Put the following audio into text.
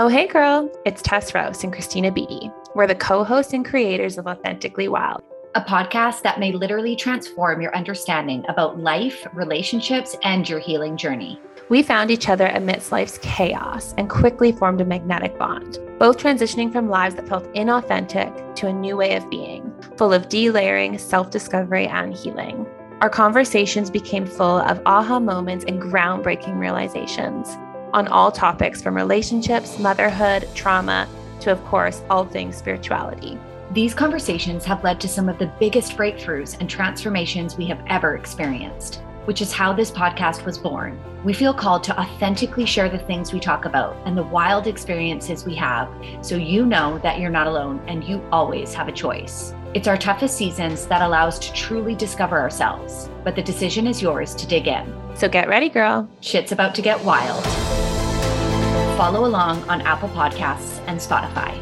Oh, hey, girl. It's Tess Rose and Christina Beatty. We're the co hosts and creators of Authentically Wild, a podcast that may literally transform your understanding about life, relationships, and your healing journey. We found each other amidst life's chaos and quickly formed a magnetic bond, both transitioning from lives that felt inauthentic to a new way of being, full of delayering, self discovery, and healing. Our conversations became full of aha moments and groundbreaking realizations on all topics from relationships, motherhood, trauma, to, of course, all things spirituality. These conversations have led to some of the biggest breakthroughs and transformations we have ever experienced, which is how this podcast was born. We feel called to authentically share the things we talk about and the wild experiences we have so you know that you're not alone and you always have a choice. It's our toughest seasons that allow us to truly discover ourselves, but the decision is yours to dig in. So get ready, girl. Shit's about to get wild follow along on Apple Podcasts and Spotify.